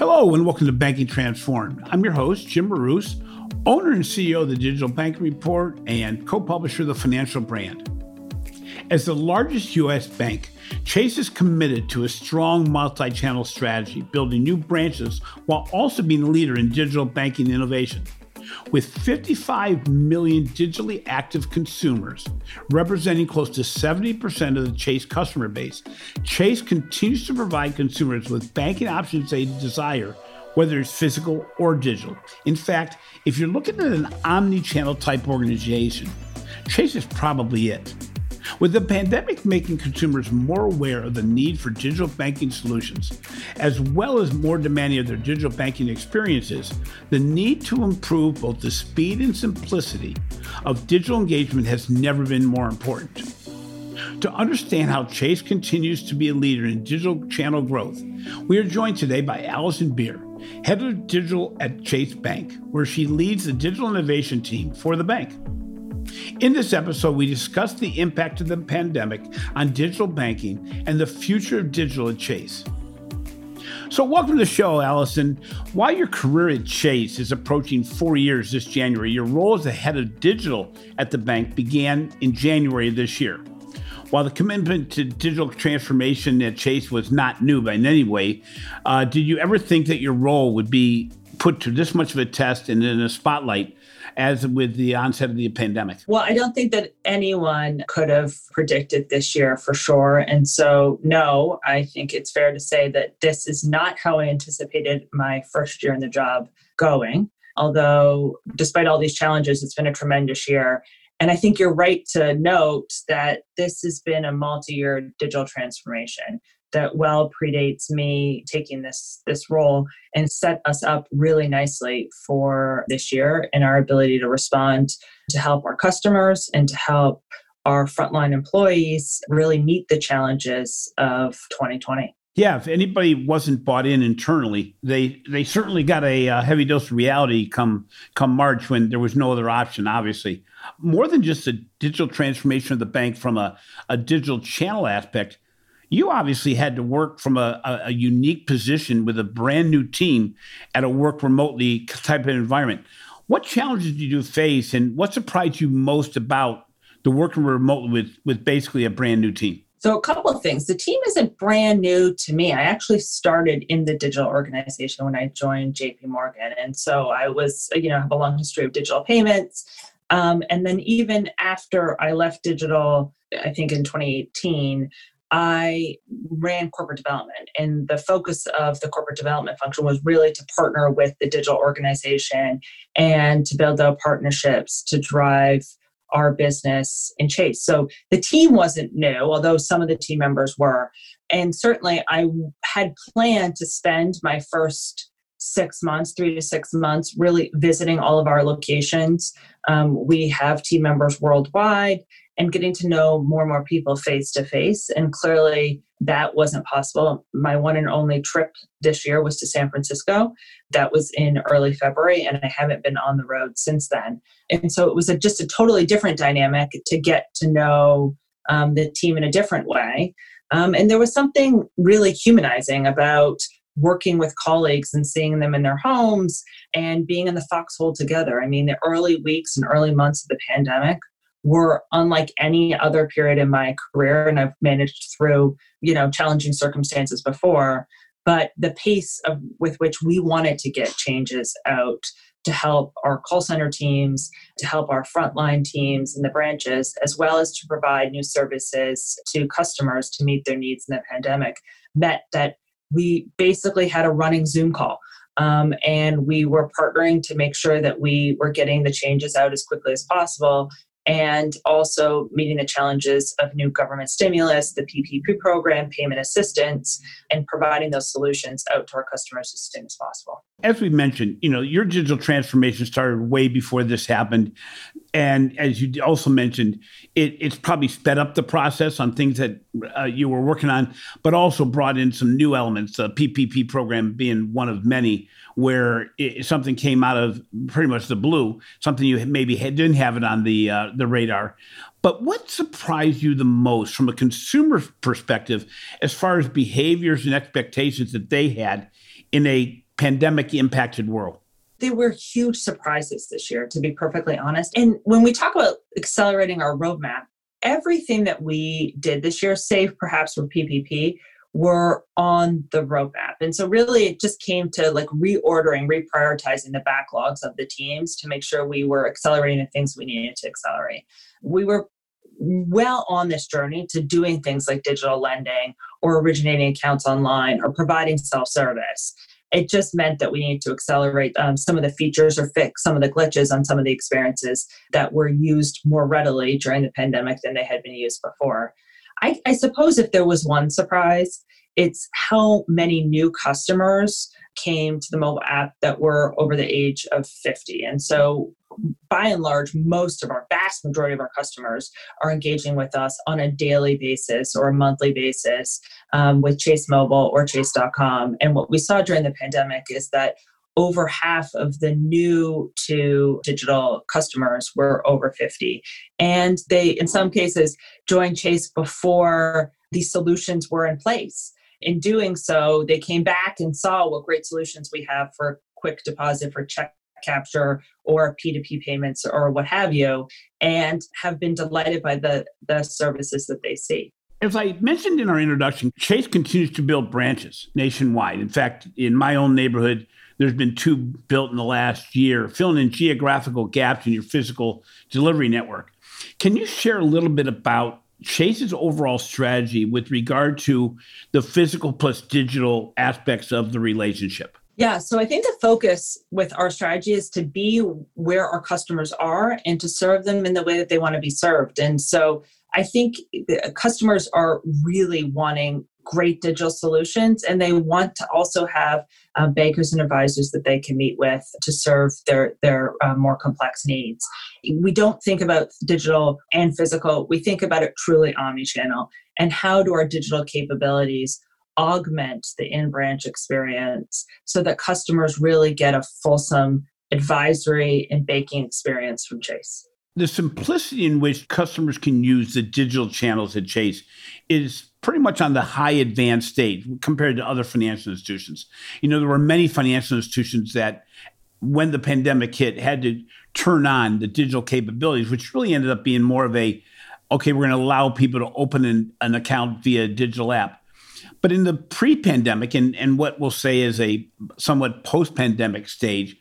Hello, and welcome to Banking Transformed. I'm your host, Jim Marous, owner and CEO of the Digital Banking Report and co publisher of the Financial Brand. As the largest U.S. bank, Chase is committed to a strong multi channel strategy, building new branches while also being a leader in digital banking innovation. With 55 million digitally active consumers, representing close to 70% of the Chase customer base, Chase continues to provide consumers with banking options they desire, whether it's physical or digital. In fact, if you're looking at an omni channel type organization, Chase is probably it. With the pandemic making consumers more aware of the need for digital banking solutions, as well as more demanding of their digital banking experiences, the need to improve both the speed and simplicity of digital engagement has never been more important. To understand how Chase continues to be a leader in digital channel growth, we are joined today by Allison Beer, head of digital at Chase Bank, where she leads the digital innovation team for the bank. In this episode, we discuss the impact of the pandemic on digital banking and the future of digital at Chase. So, welcome to the show, Allison. While your career at Chase is approaching four years this January, your role as the head of digital at the bank began in January of this year. While the commitment to digital transformation at Chase was not new by any way, uh, did you ever think that your role would be put to this much of a test and in a spotlight as with the onset of the pandemic? Well, I don't think that anyone could have predicted this year for sure. And so, no, I think it's fair to say that this is not how I anticipated my first year in the job going. Although, despite all these challenges, it's been a tremendous year. And I think you're right to note that this has been a multi year digital transformation that well predates me taking this this role and set us up really nicely for this year and our ability to respond to help our customers and to help our frontline employees really meet the challenges of 2020 yeah, if anybody wasn't bought in internally, they they certainly got a uh, heavy dose of reality come come March when there was no other option. Obviously, more than just a digital transformation of the bank from a, a digital channel aspect, you obviously had to work from a, a, a, unique position with a brand new team at a work remotely type of environment. What challenges did you face, and what surprised you most about the working remotely with with basically a brand new team? So, a couple of things. The team isn't brand new to me. I actually started in the digital organization when I joined JP Morgan. And so I was, you know, have a long history of digital payments. Um, and then even after I left digital, I think in 2018, I ran corporate development, and the focus of the corporate development function was really to partner with the digital organization and to build out partnerships to drive our business in Chase. So the team wasn't new, although some of the team members were. And certainly I had planned to spend my first six months, three to six months, really visiting all of our locations. Um, we have team members worldwide and getting to know more and more people face to face. And clearly, that wasn't possible. My one and only trip this year was to San Francisco. That was in early February, and I haven't been on the road since then. And so it was a, just a totally different dynamic to get to know um, the team in a different way. Um, and there was something really humanizing about working with colleagues and seeing them in their homes and being in the foxhole together. I mean, the early weeks and early months of the pandemic were unlike any other period in my career and I've managed through, you know, challenging circumstances before, but the pace of with which we wanted to get changes out to help our call center teams, to help our frontline teams in the branches, as well as to provide new services to customers to meet their needs in the pandemic, meant that we basically had a running Zoom call. Um, and we were partnering to make sure that we were getting the changes out as quickly as possible and also meeting the challenges of new government stimulus, the PPP program, payment assistance, and providing those solutions out to our customers as soon as possible. As we mentioned, you know, your digital transformation started way before this happened. And as you also mentioned, it, it's probably sped up the process on things that uh, you were working on, but also brought in some new elements, the PPP program being one of many where it, something came out of pretty much the blue, something you maybe had, didn't have it on the uh, the radar. But what surprised you the most from a consumer perspective, as far as behaviors and expectations that they had in a pandemic impacted world? There were huge surprises this year, to be perfectly honest. And when we talk about accelerating our roadmap, everything that we did this year, save perhaps for PPP, were on the roadmap. And so really it just came to like reordering, reprioritizing the backlogs of the teams to make sure we were accelerating the things we needed to accelerate. We were well on this journey to doing things like digital lending or originating accounts online or providing self-service it just meant that we needed to accelerate um, some of the features or fix some of the glitches on some of the experiences that were used more readily during the pandemic than they had been used before I, I suppose if there was one surprise, it's how many new customers came to the mobile app that were over the age of 50. And so, by and large, most of our vast majority of our customers are engaging with us on a daily basis or a monthly basis um, with Chase Mobile or Chase.com. And what we saw during the pandemic is that over half of the new to digital customers were over 50. And they, in some cases, joined Chase before these solutions were in place. In doing so, they came back and saw what great solutions we have for quick deposit, for check capture or P2P payments or what have you, and have been delighted by the, the services that they see. As I mentioned in our introduction, Chase continues to build branches nationwide. In fact, in my own neighborhood, there's been two built in the last year, filling in geographical gaps in your physical delivery network. Can you share a little bit about Chase's overall strategy with regard to the physical plus digital aspects of the relationship? Yeah, so I think the focus with our strategy is to be where our customers are and to serve them in the way that they want to be served. And so I think customers are really wanting great digital solutions and they want to also have uh, bankers and advisors that they can meet with to serve their their uh, more complex needs. We don't think about digital and physical we think about it truly omni-channel. And how do our digital capabilities augment the in-branch experience so that customers really get a fulsome advisory and banking experience from chase the simplicity in which customers can use the digital channels at Chase is pretty much on the high advanced stage compared to other financial institutions. You know, there were many financial institutions that, when the pandemic hit, had to turn on the digital capabilities, which really ended up being more of a okay, we're going to allow people to open an, an account via digital app. But in the pre pandemic and, and what we'll say is a somewhat post pandemic stage,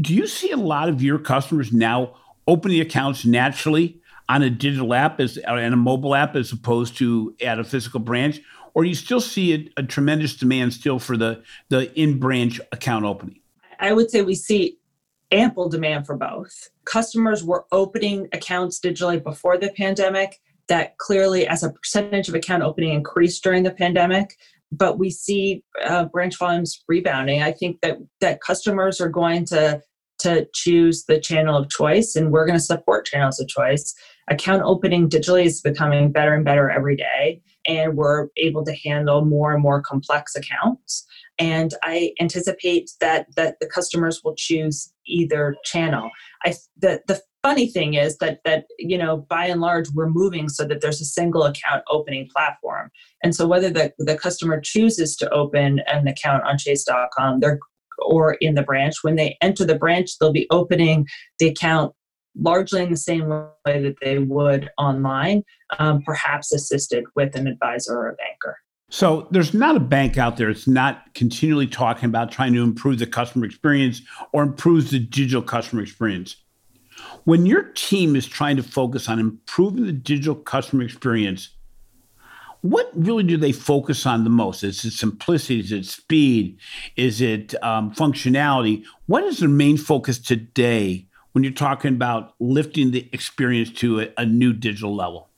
do you see a lot of your customers now opening accounts naturally on a digital app as and a mobile app as opposed to at a physical branch, or you still see a, a tremendous demand still for the the in branch account opening? I would say we see ample demand for both. Customers were opening accounts digitally before the pandemic. That clearly, as a percentage of account opening, increased during the pandemic. But we see uh, branch volumes rebounding. I think that that customers are going to to choose the channel of choice, and we're going to support channels of choice. Account opening digitally is becoming better and better every day, and we're able to handle more and more complex accounts. And I anticipate that that the customers will choose either channel. I the the funny thing is that that you know by and large we're moving so that there's a single account opening platform and so whether the, the customer chooses to open an account on chase.com they're or in the branch. When they enter the branch, they'll be opening the account largely in the same way that they would online, um, perhaps assisted with an advisor or a banker. So there's not a bank out there that's not continually talking about trying to improve the customer experience or improve the digital customer experience. When your team is trying to focus on improving the digital customer experience, what really do they focus on the most? Is it simplicity? Is it speed? Is it um, functionality? What is their main focus today when you're talking about lifting the experience to a, a new digital level?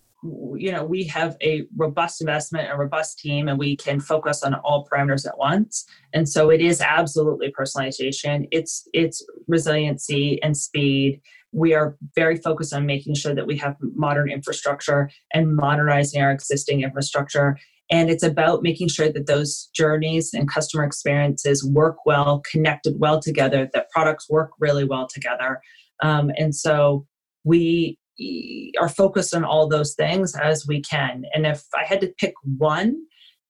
you know we have a robust investment a robust team and we can focus on all parameters at once and so it is absolutely personalization it's it's resiliency and speed we are very focused on making sure that we have modern infrastructure and modernizing our existing infrastructure. And it's about making sure that those journeys and customer experiences work well, connected well together, that products work really well together. Um, and so we are focused on all those things as we can. And if I had to pick one,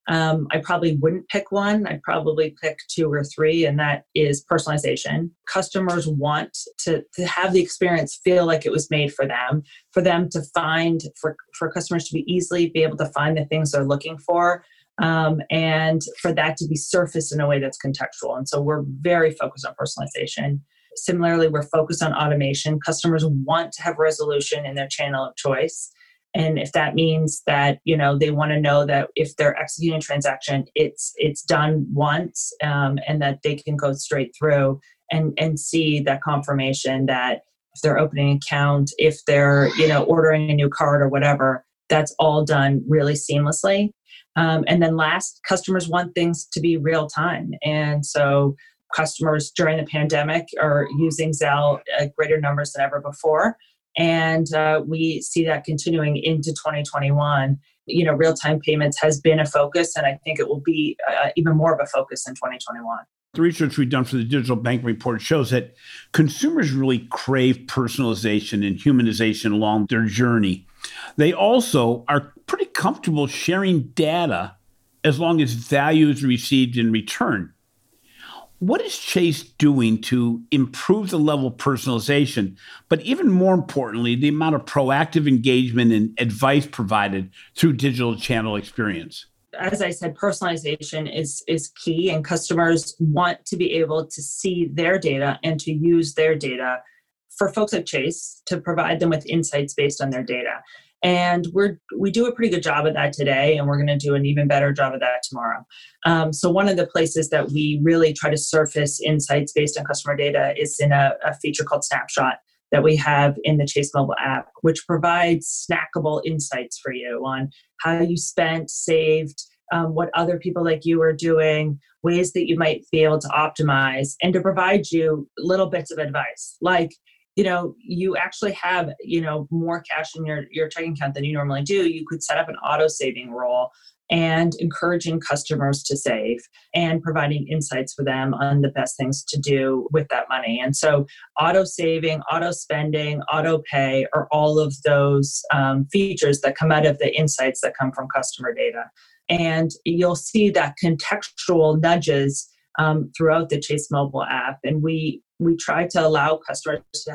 Um, I probably wouldn't pick one. I'd probably pick two or three, and that is personalization. Customers want to, to have the experience feel like it was made for them, for them to find, for, for customers to be easily be able to find the things they're looking for, um, and for that to be surfaced in a way that's contextual. And so we're very focused on personalization. Similarly, we're focused on automation. Customers want to have resolution in their channel of choice and if that means that you know they want to know that if they're executing a transaction it's it's done once um, and that they can go straight through and and see that confirmation that if they're opening an account if they're you know ordering a new card or whatever that's all done really seamlessly. Um, and then last customers want things to be real time. And so customers during the pandemic are using zelle at greater numbers than ever before and uh, we see that continuing into 2021 you know real-time payments has been a focus and i think it will be uh, even more of a focus in 2021 the research we've done for the digital bank report shows that consumers really crave personalization and humanization along their journey. They also are pretty comfortable sharing data as long as value is received in return what is Chase doing to improve the level of personalization, but even more importantly, the amount of proactive engagement and advice provided through digital channel experience? As I said, personalization is is key, and customers want to be able to see their data and to use their data for folks at Chase to provide them with insights based on their data and we're we do a pretty good job of that today and we're going to do an even better job of that tomorrow. Um, so one of the places that we really try to surface insights based on customer data is in a, a feature called snapshot that we have in the chase mobile app which provides snackable insights for you on how you spent saved um, what other people like you are doing ways that you might be able to optimize and to provide you little bits of advice like you know you actually have you know more cash in your your checking account than you normally do you could set up an auto saving role and encouraging customers to save and providing insights for them on the best things to do with that money. And so auto saving auto spending auto pay are all of those um, features that come out of the insights that come from customer data. And you'll see that contextual nudges um, throughout the chase mobile app. And we we try to allow customers to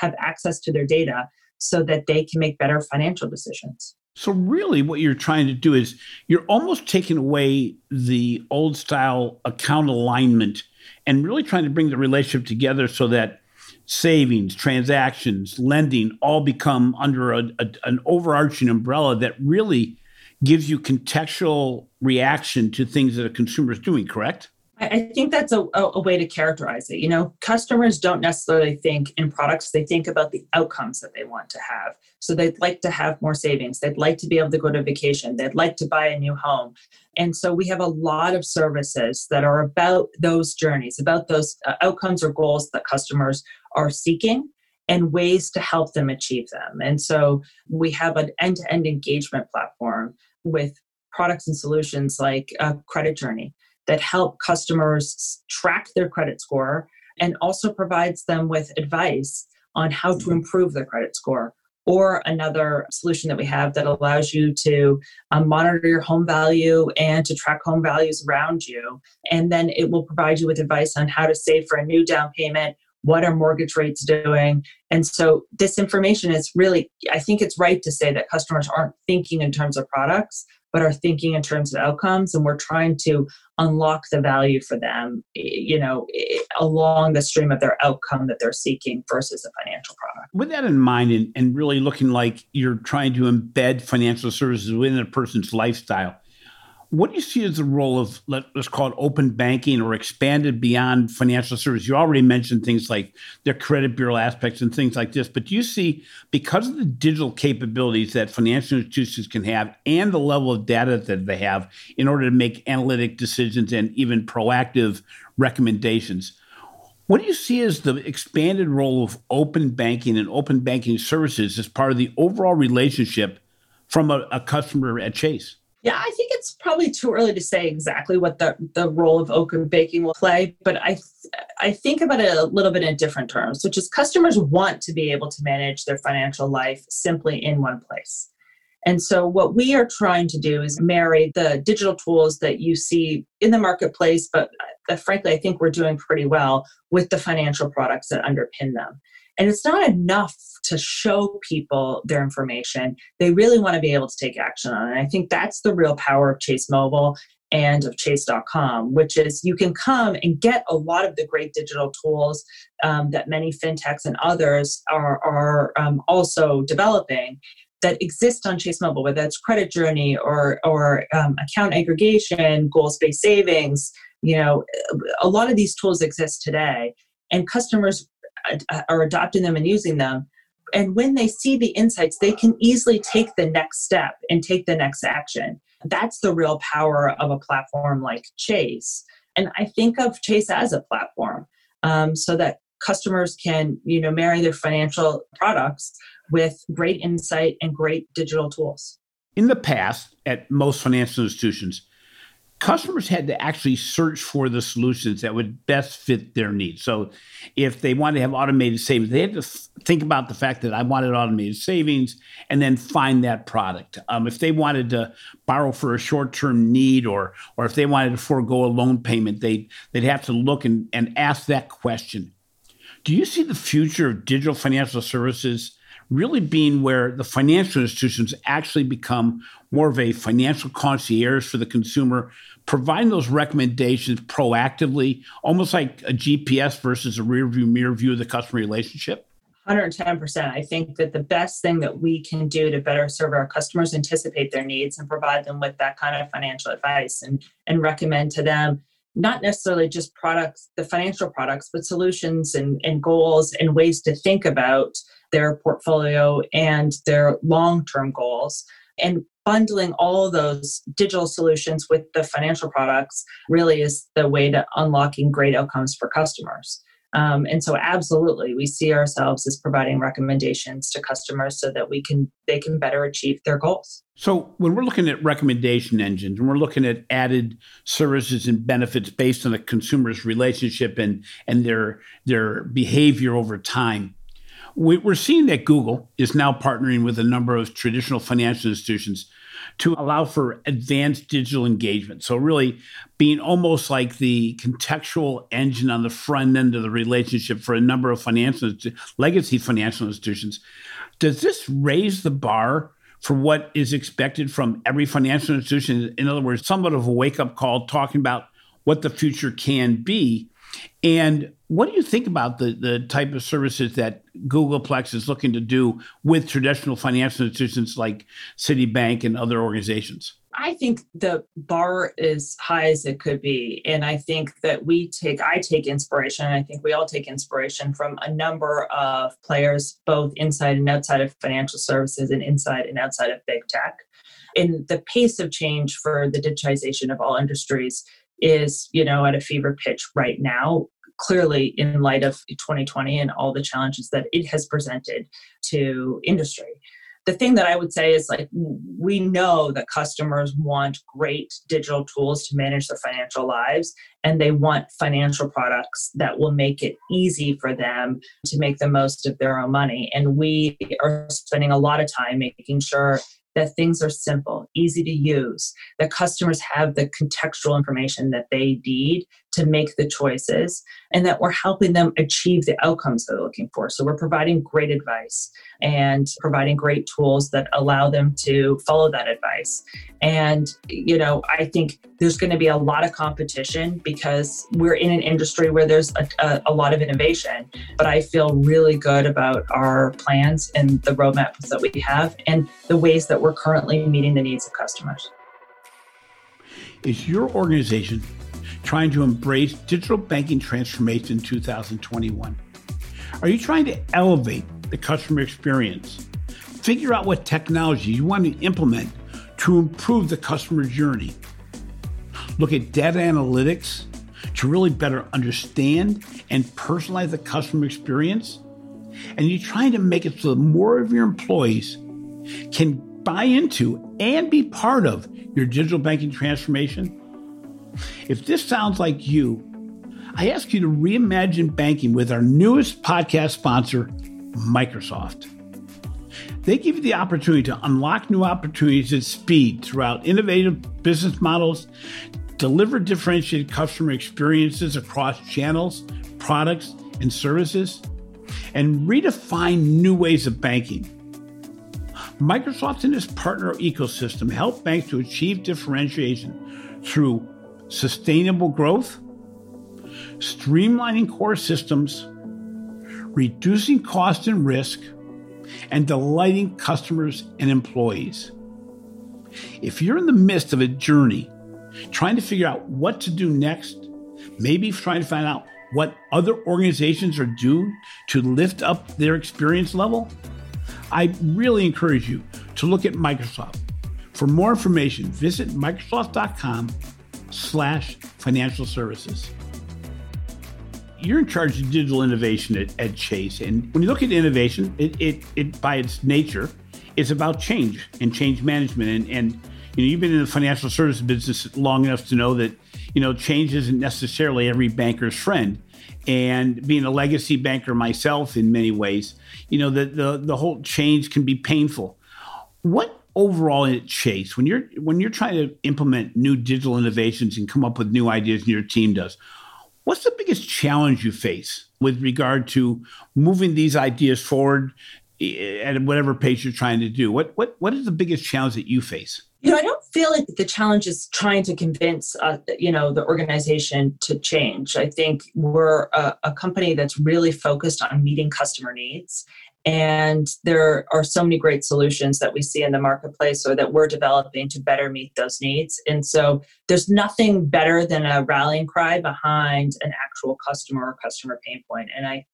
have access to their data so that they can make better financial decisions. So, really, what you're trying to do is you're almost taking away the old style account alignment and really trying to bring the relationship together so that savings, transactions, lending all become under a, a, an overarching umbrella that really gives you contextual reaction to things that a consumer is doing, correct? I think that's a, a, way to characterize it. You know, customers don't necessarily think in products, they think about the outcomes that they want to have. So they'd like to have more savings. They'd like to be able to go to vacation. They'd like to buy a new home. And so we have a lot of services that are about those journeys, about those uh, outcomes or goals that customers are seeking and ways to help them achieve them. And so we have an end to end engagement platform with products and solutions like a credit journey that help customers track their credit score and also provides them with advice on how to improve their credit score. Or another solution that we have that allows you to um, monitor your home value and to track home values around you. And then it will provide you with advice on how to save for a new down payment what are mortgage rates doing and so this information is really i think it's right to say that customers aren't thinking in terms of products but are thinking in terms of outcomes and we're trying to unlock the value for them you know along the stream of their outcome that they're seeking versus a financial product. With that in mind and, and really looking like you're trying to embed financial services within a person's lifestyle what do you see as the role of let, us call it open banking or expanded beyond financial services? You already mentioned things like the credit bureau aspects and things like this, but do you see because of the digital capabilities that financial institutions can have and the level of data that they have in order to make analytic decisions and even proactive recommendations? What do you see as the expanded role of open banking and open banking services as part of the overall relationship from a, a customer at Chase? Yeah, I think probably too early to say exactly what the, the role of open banking will play, but I I think about it a little bit in different terms, which is customers want to be able to manage their financial life simply in one place. And so, what we are trying to do is marry the digital tools that you see in the marketplace, but uh, frankly, I think we're doing pretty well with the financial products that underpin them. And it's not enough to show people their information. They really want to be able to take action on it. And I think that's the real power of Chase Mobile and of chase.com, which is you can come and get a lot of the great digital tools um, that many fintechs and others are, are um, also developing that exist on Chase Mobile, whether it's credit journey or, or um, account aggregation, goals based savings. You know, a lot of these tools exist today, and customers are adopting them and using them. And when they see the insights, they can easily take the next step and take the next action. That's the real power of a platform like Chase. And I think of Chase as a platform um, so that customers can, you know, marry their financial products with great insight and great digital tools. In the past, at most financial institutions, customers had to actually search for the solutions that would best fit their needs. So, if they wanted to have automated savings, they had to think about the fact that I wanted automated savings and then find that product. Um, if they wanted to borrow for a short term need or, or if they wanted to forego a loan payment, they, they'd have to look and, and ask that question. Do you see the future of digital financial services? really being where the financial institutions actually become more of a financial concierge for the consumer, providing those recommendations proactively, almost like a GPS versus a rear view mirror view of the customer relationship? 110%. I think that the best thing that we can do to better serve our customers, anticipate their needs, and provide them with that kind of financial advice and, and recommend to them not necessarily just products, the financial products, but solutions and, and goals and ways to think about their portfolio and their long term goals. And bundling all those digital solutions with the financial products really is the way to unlocking great outcomes for customers. Um, and so, absolutely, we see ourselves as providing recommendations to customers so that we can they can better achieve their goals. So, when we're looking at recommendation engines, and we're looking at added services and benefits based on a consumer's relationship and and their their behavior over time, we're seeing that Google is now partnering with a number of traditional financial institutions to allow for advanced digital engagement. So, really being almost like the contextual engine on the front end of the relationship for a number of financial legacy financial institutions. Does this raise the bar for what is expected from every financial institution? In other words, somewhat of a wake up call talking about what the future can be and what do you think about the, the type of services that Google Plex is looking to do with traditional financial institutions like Citibank and other organizations? I think the bar is high as it could be. And I think that we take, I take inspiration, I think we all take inspiration from a number of players, both inside and outside of financial services and inside and outside of big tech. And the pace of change for the digitization of all industries is you know at a fever pitch right now clearly in light of 2020 and all the challenges that it has presented to industry. The thing that i would say is like we know that customers want great digital tools to manage their financial lives and they want financial products that will make it easy for them to make the most of their own money. And we are spending a lot of time making sure that things are simple, easy to use, that customers have the contextual information that they need to make the choices, and that we're helping them achieve the outcomes they're looking for. So we're providing great advice and providing great tools that allow them to follow that advice. And, you know, I think there's going to be a lot of competition because we're in an industry where there's a, a, a lot of innovation. But I feel really good about our plans and the roadmaps that we have and the ways that we're currently meeting the needs of customers. Is your organization trying to embrace digital banking transformation in 2021? Are you trying to elevate the customer experience? Figure out what technology you want to implement to improve the customer journey. Look at data analytics to really better understand and personalize the customer experience. And you're trying to make it so that more of your employees can buy into and be part of your digital banking transformation. If this sounds like you, I ask you to reimagine banking with our newest podcast sponsor, Microsoft. They give you the opportunity to unlock new opportunities at speed throughout innovative business models, deliver differentiated customer experiences across channels, products, and services, and redefine new ways of banking. Microsoft and its partner ecosystem help banks to achieve differentiation through sustainable growth, streamlining core systems, reducing cost and risk, and delighting customers and employees. If you're in the midst of a journey trying to figure out what to do next, maybe trying to find out what other organizations are doing to lift up their experience level, I really encourage you to look at Microsoft. For more information, visit microsoft.com slash financial services. You're in charge of digital innovation at, at Chase. And when you look at innovation, it, it, it by its nature is about change and change management. And, and you know, you've been in the financial services business long enough to know that, you know, change isn't necessarily every banker's friend. And being a legacy banker myself in many ways, you know, the, the, the whole change can be painful. What overall at Chase, when you're when you're trying to implement new digital innovations and come up with new ideas and your team does, what's the biggest challenge you face with regard to moving these ideas forward eh, at whatever pace you're trying to do? What what what is the biggest challenge that you face? You know, I don't feel like the challenge is trying to convince, uh, you know, the organization to change. I think we're a, a company that's really focused on meeting customer needs. And there are so many great solutions that we see in the marketplace or that we're developing to better meet those needs. And so there's nothing better than a rallying cry behind an actual customer or customer pain point. And I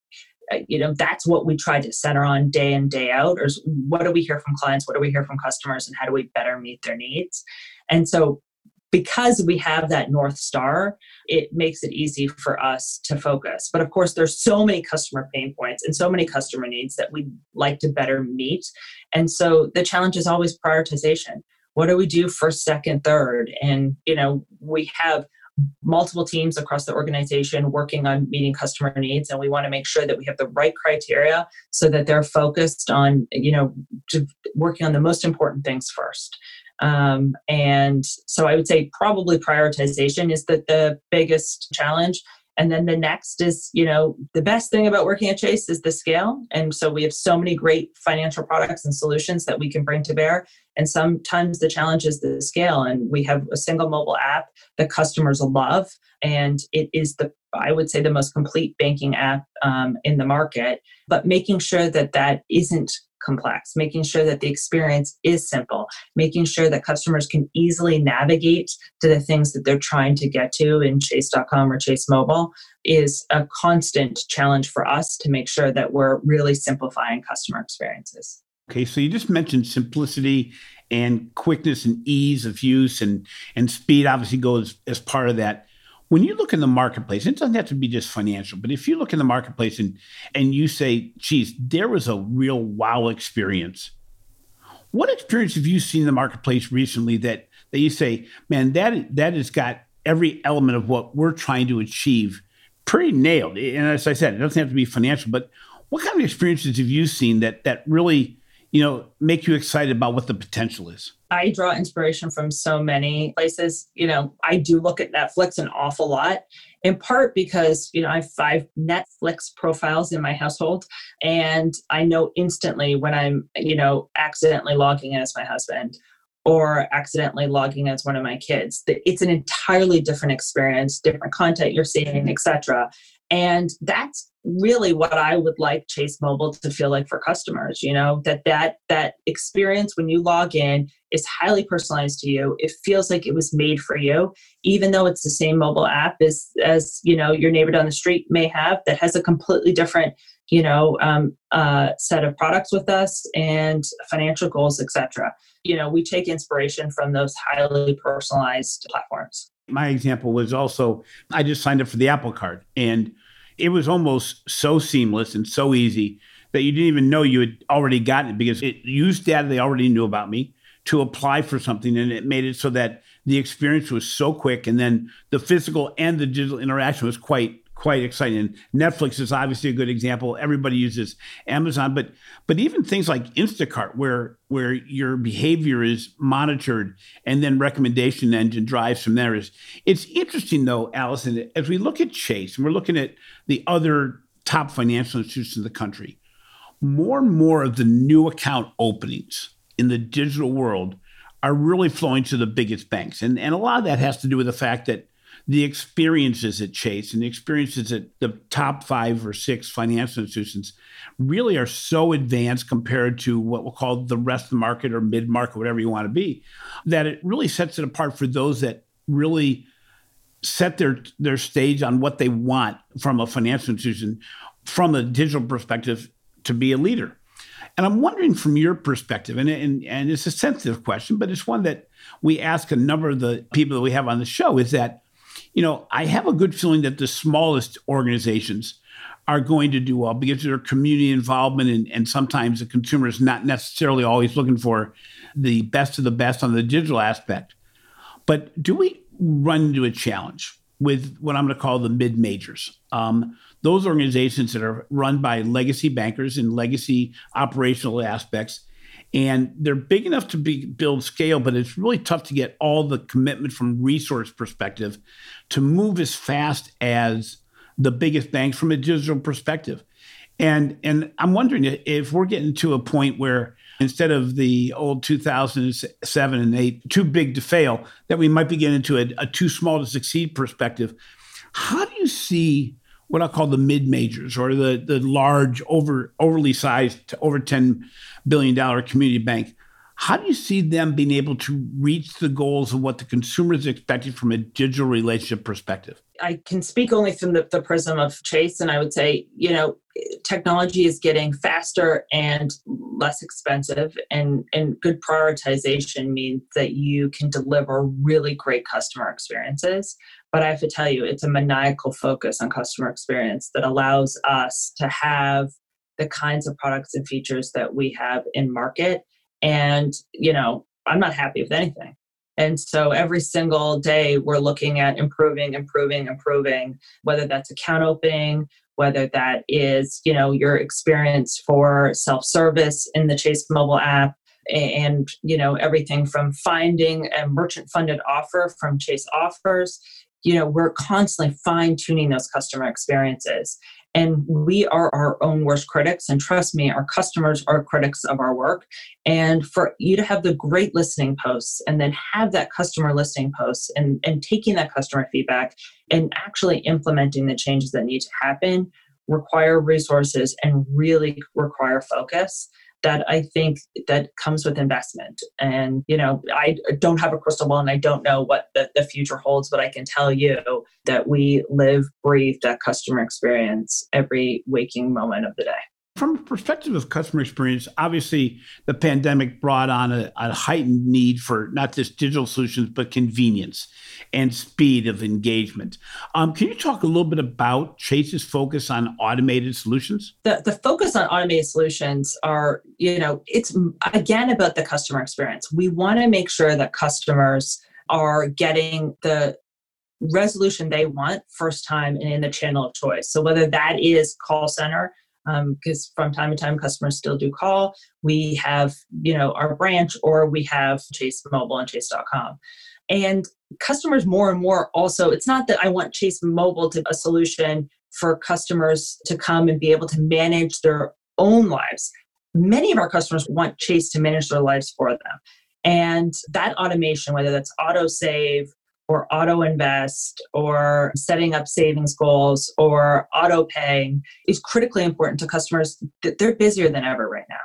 you know that's what we try to center on day in day out or what do we hear from clients what do we hear from customers and how do we better meet their needs and so because we have that north star it makes it easy for us to focus. But of course there's so many customer pain points and so many customer needs that we'd like to better meet. And so the challenge is always prioritization. What do we do first second third? And you know we have multiple teams across the organization working on meeting customer needs and we want to make sure that we have the right criteria so that they're focused on you know working on the most important things first um, and so i would say probably prioritization is the, the biggest challenge and then the next is, you know, the best thing about working at Chase is the scale. And so we have so many great financial products and solutions that we can bring to bear. And sometimes the challenge is the scale. And we have a single mobile app that customers love. And it is the, I would say, the most complete banking app um, in the market. But making sure that that isn't complex, making sure that the experience is simple, making sure that customers can easily navigate to the things that they're trying to get to in chase.com or Chase Mobile is a constant challenge for us to make sure that we're really simplifying customer experiences. Okay, so you just mentioned simplicity and quickness and ease of use and and speed obviously goes as part of that when you look in the marketplace, it doesn't have to be just financial, but if you look in the marketplace and and you say, geez, there was a real wow experience. What experience have you seen in the marketplace recently that that you say, man, that that has got every element of what we're trying to achieve pretty nailed. And as I said, it doesn't have to be financial, but what kind of experiences have you seen that that really you know, make you excited about what the potential is? I draw inspiration from so many places. You know, I do look at Netflix an awful lot, in part because, you know, I have five Netflix profiles in my household. And I know instantly when I'm, you know, accidentally logging in as my husband or accidentally logging as one of my kids. It's an entirely different experience, different content you're seeing, etc. And that's really what I would like Chase Mobile to feel like for customers, you know, that that that experience when you log in is highly personalized to you. It feels like it was made for you, even though it's the same mobile app as as, you know, your neighbor down the street may have that has a completely different, you know, um, uh, set of products with us and financial goals, etc. You know, we take inspiration from those highly personalized platforms. My example was also I just signed up for the Apple Card and it was almost so seamless and so easy that you didn't even know you had already gotten it because it used data they already knew about me to apply for something and it made it so that the experience was so quick and then the physical and the digital interaction was quite quite exciting. Netflix is obviously a good example. Everybody uses Amazon, but but even things like Instacart, where where your behavior is monitored and then recommendation engine drives from there is it's interesting though, Allison, as we look at Chase and we're looking at the other top financial institutions in the country, more and more of the new account openings in the digital world are really flowing to the biggest banks. And, and a lot of that has to do with the fact that the experiences at Chase and the experiences at the top five or six financial institutions really are so advanced compared to what we'll call the rest of the market or mid market, whatever you want to be, that it really sets it apart for those that really set their their stage on what they want from a financial institution from a digital perspective to be a leader. And I'm wondering from your perspective, and, and, and it's a sensitive question, but it's one that we ask a number of the people that we have on the show is that you know, I have a good feeling that the smallest organizations are going to do well because of their community involvement and, and sometimes the consumer is not necessarily always looking for the best of the best on the digital aspect. But do we run into a challenge with what I'm going to call the mid majors? Um, those organizations that are run by legacy bankers and legacy operational aspects and they're big enough to be build scale but it's really tough to get all the commitment from resource perspective to move as fast as the biggest banks from a digital perspective and and i'm wondering if we're getting to a point where instead of the old 2007 and 8 too big to fail that we might be getting into a, a too small to succeed perspective how do you see what I call the mid majors or the the large over overly sized over ten billion dollar community bank. How do you see them being able to reach the goals of what the consumer is expecting from a digital relationship perspective? I can speak only from the, the prism of Chase, and I would say, you know, technology is getting faster and less expensive, and, and good prioritization means that you can deliver really great customer experiences. But I have to tell you, it's a maniacal focus on customer experience that allows us to have the kinds of products and features that we have in market. And, you know, I'm not happy with anything. And so every single day we're looking at improving, improving, improving, whether that's account opening, whether that is, you know, your experience for self-service in the Chase mobile app, and you know everything from finding a merchant funded offer from chase offers you know we're constantly fine tuning those customer experiences and we are our own worst critics. And trust me our customers are critics of our work. And for you to have the great listening posts and then have that customer listening posts and, and taking that customer feedback and actually implementing the changes that need to happen require resources and really require focus that I think that comes with investment. And, you know, I don't have a crystal ball and I don't know what the, the future holds, but I can tell you that we live, breathe that customer experience every waking moment of the day from a perspective of customer experience, obviously the pandemic brought on a, a, heightened need for not just digital solutions, but convenience and speed of engagement. Um, can you talk a little bit about Chase's focus on automated solutions? The, the focus on automated solutions are, you know, it's again about the customer experience. We want to make sure that customers are getting the resolution they want first time and in the channel of choice. So whether that is call center, because um, from time to time customers still do call. We have, you know, our branch or we have Chase Mobile and Chase.com. And customers more and more also, it's not that I want Chase Mobile to a solution for customers to come and be able to manage their own lives. Many of our customers want Chase to manage their lives for them. And that automation, whether that's auto save or auto invest or setting up savings goals or auto paying is critically important to customers. They're busier than ever right now.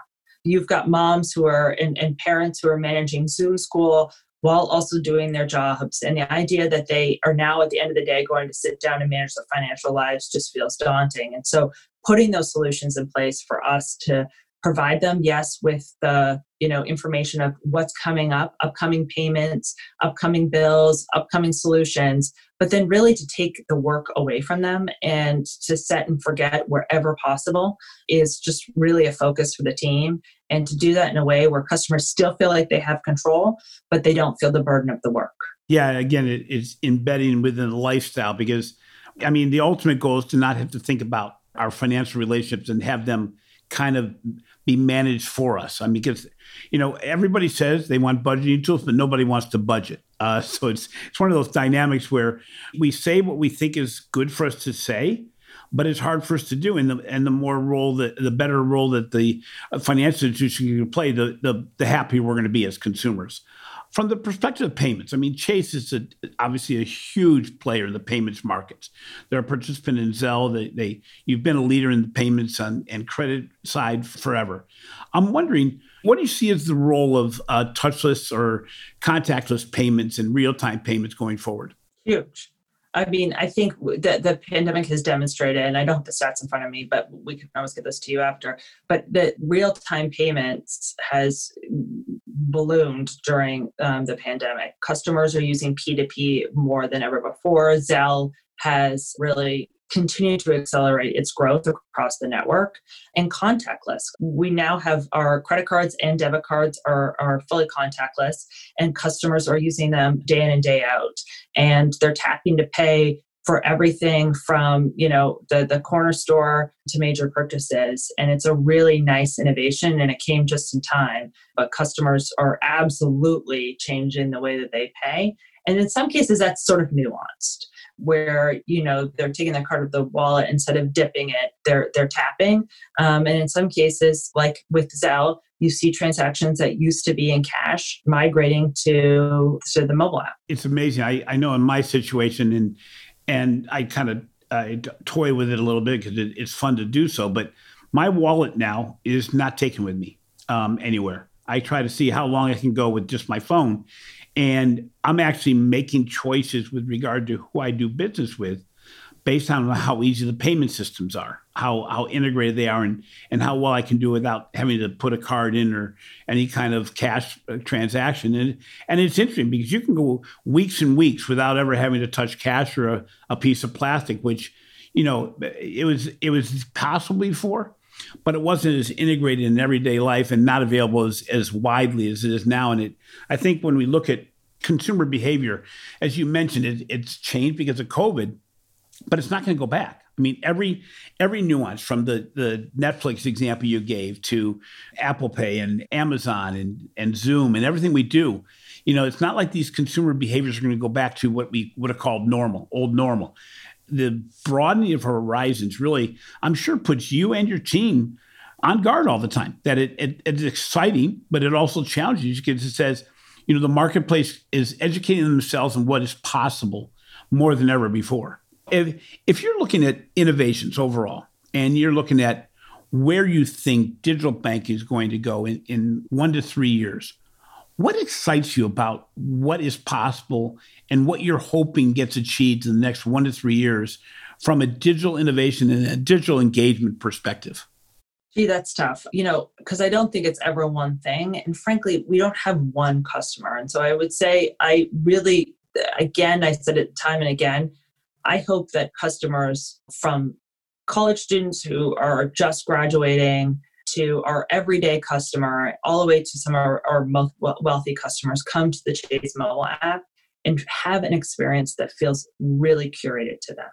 You've got moms who are and, and parents who are managing Zoom school while also doing their jobs. And the idea that they are now at the end of the day going to sit down and manage their financial lives just feels daunting. And so putting those solutions in place for us to provide them yes with the you know information of what's coming up upcoming payments upcoming bills upcoming solutions but then really to take the work away from them and to set and forget wherever possible is just really a focus for the team. And to do that in a way where customers still feel like they have control but they don't feel the burden of the work. Yeah again it, it's embedding within the lifestyle because I mean, the ultimate goal is to not have to think about our financial relationships and have them kind of be managed for us. I mean, because you know everybody says they want budgeting tools, but nobody wants to budget. Uh, so it's it's one of those dynamics where we say what we think is good for us to say, but it's hard for us to do. And the and the more role that the better role that the financial institution can play, the the, the happier we're going to be as consumers. From the perspective of payments, I mean, Chase is a, obviously a huge player in the payments markets. They're a participant in Zelle. They, they you've been a leader in the payments on, and credit side forever. I'm wondering, what do you see as the role of uh, touchless or contactless payments and real time payments going forward? Huge. I mean, I think that the pandemic has demonstrated, and I don't have the stats in front of me, but we can always get this to you after. But that real time payments has ballooned during um, the pandemic. Customers are using P2P more than ever before. Zelle has really continue to accelerate its growth across the network and contactless. We now have our credit cards and debit cards are, are fully contactless, and customers are using them day in and day out. And they're tapping to pay for everything from you know the the corner store to major purchases and it's a really nice innovation and it came just in time but customers are absolutely changing the way that they pay and in some cases that's sort of nuanced where you know they're taking their card of the wallet instead of dipping it they're they're tapping. Um, and in some cases like with zelle you see transactions that used to be in cash migrating to to the mobile app. It's amazing. I, I know in my situation and and i kind of I toy with it a little bit because it, it's fun to do so but my wallet now is not taken with me um, anywhere i try to see how long i can go with just my phone and I'm actually making choices with regard to who I do business with based on how easy the payment systems are, how how integrated they are, and and how well I can do without having to put a card in or any kind of cash uh, transaction. And and it's interesting because you can go weeks and weeks without ever having to touch cash or a, a piece of plastic, which you know it was it was possible before, but it wasn't as integrated in everyday life and not available as, as widely as it is now. And it, I think when we look at consumer behavior, as you mentioned, it, it's changed because of COVID, but it's not going to go back. I mean, every every nuance from the the Netflix example you gave to Apple Pay and Amazon and and Zoom and everything we do, you know, it's not like these consumer behaviors are going to go back to what we would have called normal, old normal the broadening of horizons really, I'm sure, puts you and your team on guard all the time. That it, it it's exciting, but it also challenges you because it says, you know, the marketplace is educating themselves on what is possible more than ever before. If if you're looking at innovations overall, and you're looking at where you think digital bank is going to go in, in one to three years, what excites you about what is possible and what you're hoping gets achieved in the next one to three years from a digital innovation and a digital engagement perspective? Gee, that's tough, you know, because I don't think it's ever one thing. And frankly, we don't have one customer. And so I would say, I really, again, I said it time and again, I hope that customers from college students who are just graduating to our everyday customer, all the way to some of our, our most wealthy customers, come to the Chase mobile app and have an experience that feels really curated to them.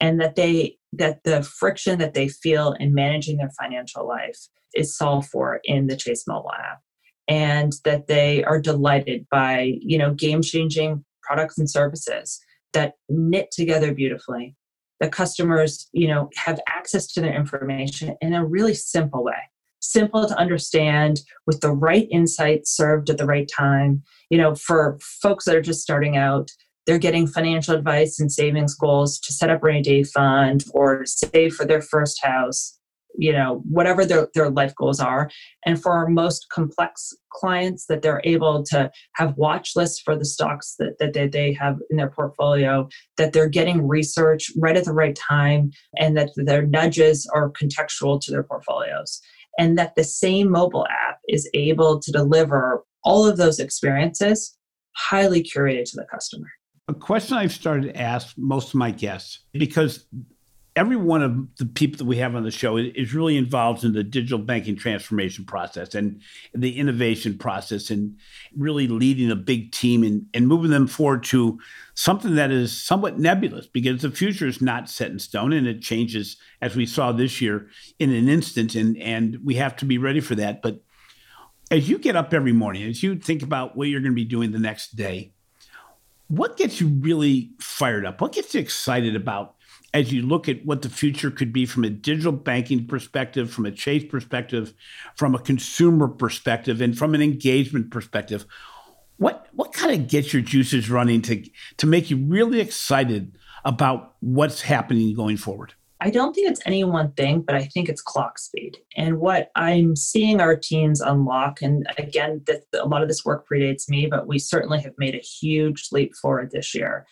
And that they that the friction that they feel in managing their financial life is solved for in the chase mobile app. And that they are delighted by you know game changing products and services that knit together beautifully the customers you know have access to their information in a really simple way. Simple to understand with the right insights served at the right time. You know for folks that are just starting out they're getting financial advice and savings goals to set up rainy day fund or save for their first house you know whatever their, their life goals are. And for our most complex clients that they're able to have watch lists for the stocks that, that they, they have in their portfolio that they're getting research right at the right time and that their nudges are contextual to their portfolios. And that the same mobile app is able to deliver all of those experiences highly curated to the customer. A question I've started to ask most of my guests because every one of the people that we have on the show is really involved in the digital banking transformation process and the innovation process and really leading a big team and, and moving them forward to something that is somewhat nebulous because the future is not set in stone and it changes as we saw this year in an instant and, and we have to be ready for that. But as you get up every morning, as you think about what you're going to be doing the next day, what gets you really fired up? What gets you excited about as you look at what the future could be from a digital banking perspective, from a Chase perspective, from a consumer perspective, and from an engagement perspective, what what kind of gets your juices running to to make you really excited about what's happening going forward? I don't think it's any one thing, but I think it's clock speed. And what I'm seeing our teams unlock, and again, this, a lot of this work predates me, but we certainly have made a huge leap forward this year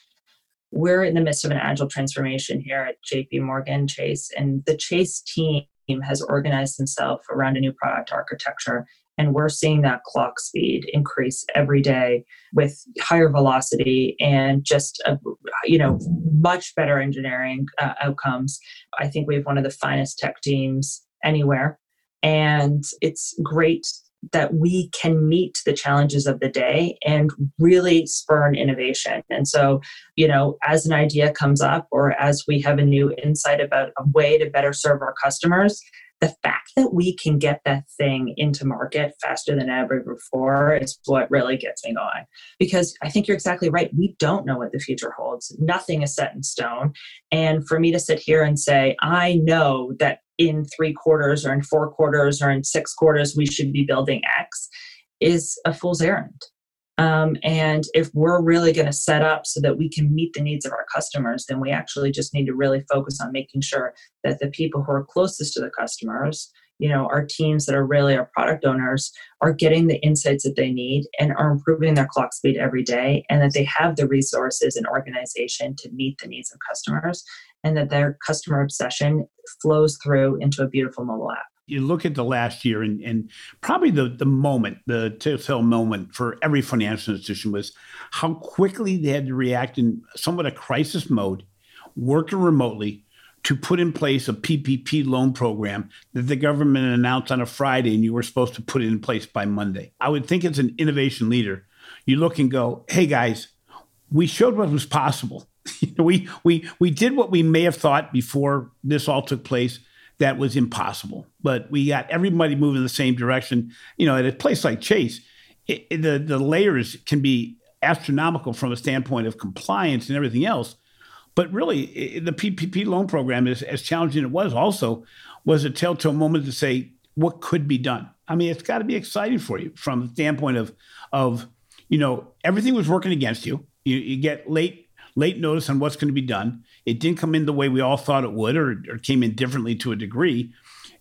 we're in the midst of an agile transformation here at JP Morgan Chase, and the Chase team has organized themselves around a new product architecture. And we're seeing that clock speed increase every day with higher velocity and just, a, you know, much better engineering uh, outcomes. I think we have one of the finest tech teams anywhere. And it's great that we can meet the challenges of the day and really spurn innovation. And so, you know, as an idea comes up or as we have a new insight about a way to better serve our customers, the fact that we can get that thing into market faster than ever before is what really gets me going. Because I think you're exactly right. We don't know what the future holds. Nothing is set in stone. And for me to sit here and say, I know that in three quarters or in four quarters or in six quarters we should be building X is a fool's errand. Um, and if we're really going to set up so that we can meet the needs of our customers, then we actually just need to really focus on making sure that the people who are closest to the customers, you know, our teams that are really our product owners, are getting the insights that they need and are improving their clock speed every day, and that they have the resources and organization to meet the needs of customers and that their customer obsession flows through into a beautiful mobile app. You look at the last year, and, and probably the, the moment, the telltale moment for every financial institution was how quickly they had to react in somewhat a crisis mode, working remotely, to put in place a PPP loan program that the government announced on a Friday and you were supposed to put it in place by Monday. I would think as an innovation leader, you look and go, hey guys, we showed what was possible. we we we did what we may have thought before this all took place that was impossible, but we got everybody moving in the same direction. You know, at a place like Chase, it, it, the the layers can be astronomical from a standpoint of compliance and everything else. But really, it, the PPP loan program, is as challenging it was, also was a telltale moment to say what could be done. I mean, it's got to be exciting for you from the standpoint of of you know everything was working against you. You, you get late late notice on what's going to be done. It didn't come in the way we all thought it would, or, or came in differently to a degree.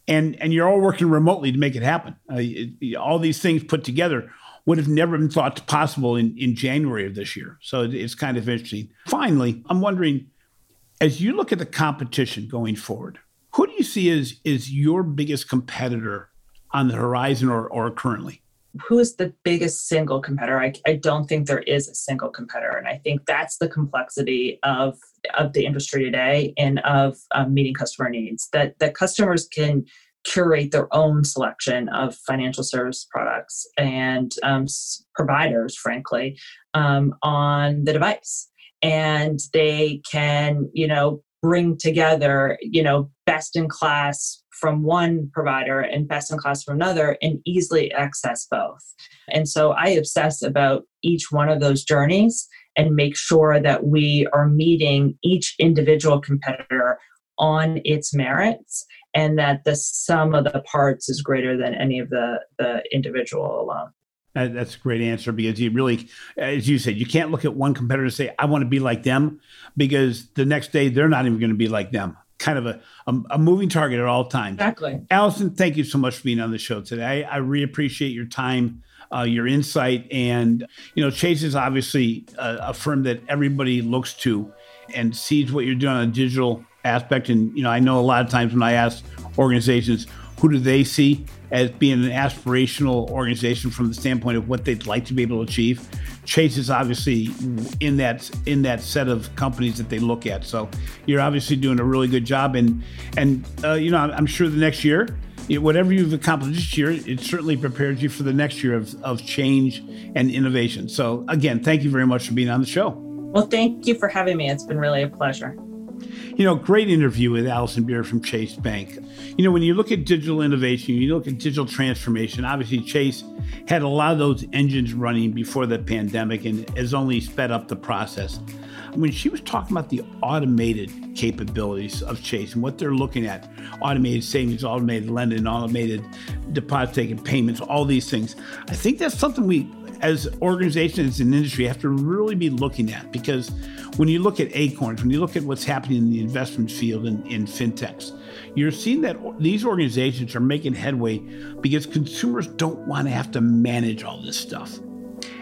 And and you're all working remotely to make it happen. Uh, it, all these things put together would have never been thought possible in, in January of this year. So it, it's kind of interesting. Finally, I'm wondering, as you look at the competition going forward, who do you see as is your biggest competitor on the horizon or, or currently? Who is the biggest single competitor? I, I don't think there is a single competitor, and I think that's the complexity of of the industry today and of um, meeting customer needs. That that customers can curate their own selection of financial service products and um, providers, frankly, um, on the device, and they can you know bring together you know best in class from one provider and best in class from another and easily access both. And so I obsess about each one of those journeys and make sure that we are meeting each individual competitor on its merits and that the sum of the parts is greater than any of the, the individual alone. That's a great answer because you really, as you said, you can't look at one competitor and say, I want to be like them because the next day they're not even going to be like them kind of a, a, a, moving target at all times. Exactly. Allison, thank you so much for being on the show today. I, I really appreciate your time, uh, your insight. And, you know, Chase is obviously a, a, firm that everybody looks to and sees what you're doing on a digital aspect. And, you know, I know a lot of times when I ask organizations, who do they see as being an aspirational organization from the standpoint of what they'd like to be able to achieve. Chase is obviously in that in that set of companies that they look at. So you're obviously doing a really good job, and and uh, you know I'm sure the next year, whatever you've accomplished this year, it certainly prepares you for the next year of, of change and innovation. So again, thank you very much for being on the show. Well, thank you for having me. It's been really a pleasure. You know, great interview with Allison Beer from Chase Bank. You know, when you look at digital innovation, you look at digital transformation, obviously Chase had a lot of those engines running before the pandemic and has only sped up the process. When she was talking about the automated capabilities of Chase and what they're looking at automated savings, automated lending, automated deposit taking payments, all these things I think that's something we as organizations and industry have to really be looking at because when you look at acorns, when you look at what's happening in the investment field in, in fintechs, you're seeing that these organizations are making headway because consumers don't want to have to manage all this stuff.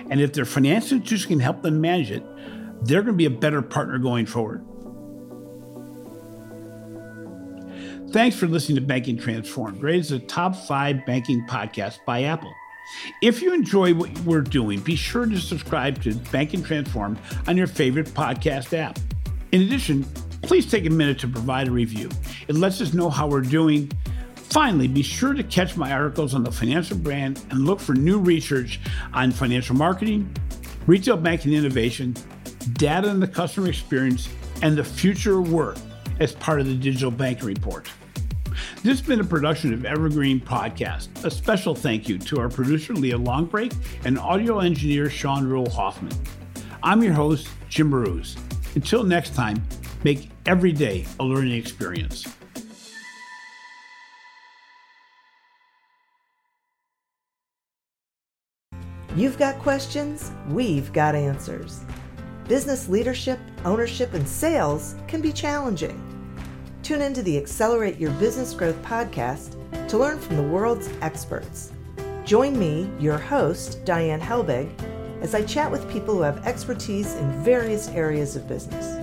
And if their financial institution can help them manage it, they're going to be a better partner going forward. Thanks for listening to Banking Transformed, rated a top five banking podcast by Apple. If you enjoy what we're doing, be sure to subscribe to Banking Transformed on your favorite podcast app. In addition, please take a minute to provide a review. It lets us know how we're doing. Finally, be sure to catch my articles on the financial brand and look for new research on financial marketing, retail banking innovation, data and the customer experience, and the future of work as part of the Digital Banking Report. This has been a production of Evergreen Podcast. A special thank you to our producer, Leah Longbrake, and audio engineer, Sean Rule Hoffman. I'm your host, Jim Marous. Until next time, make every day a learning experience. You've got questions, we've got answers. Business leadership, ownership, and sales can be challenging. Tune into the Accelerate Your Business Growth podcast to learn from the world's experts. Join me, your host, Diane Helbig, as I chat with people who have expertise in various areas of business.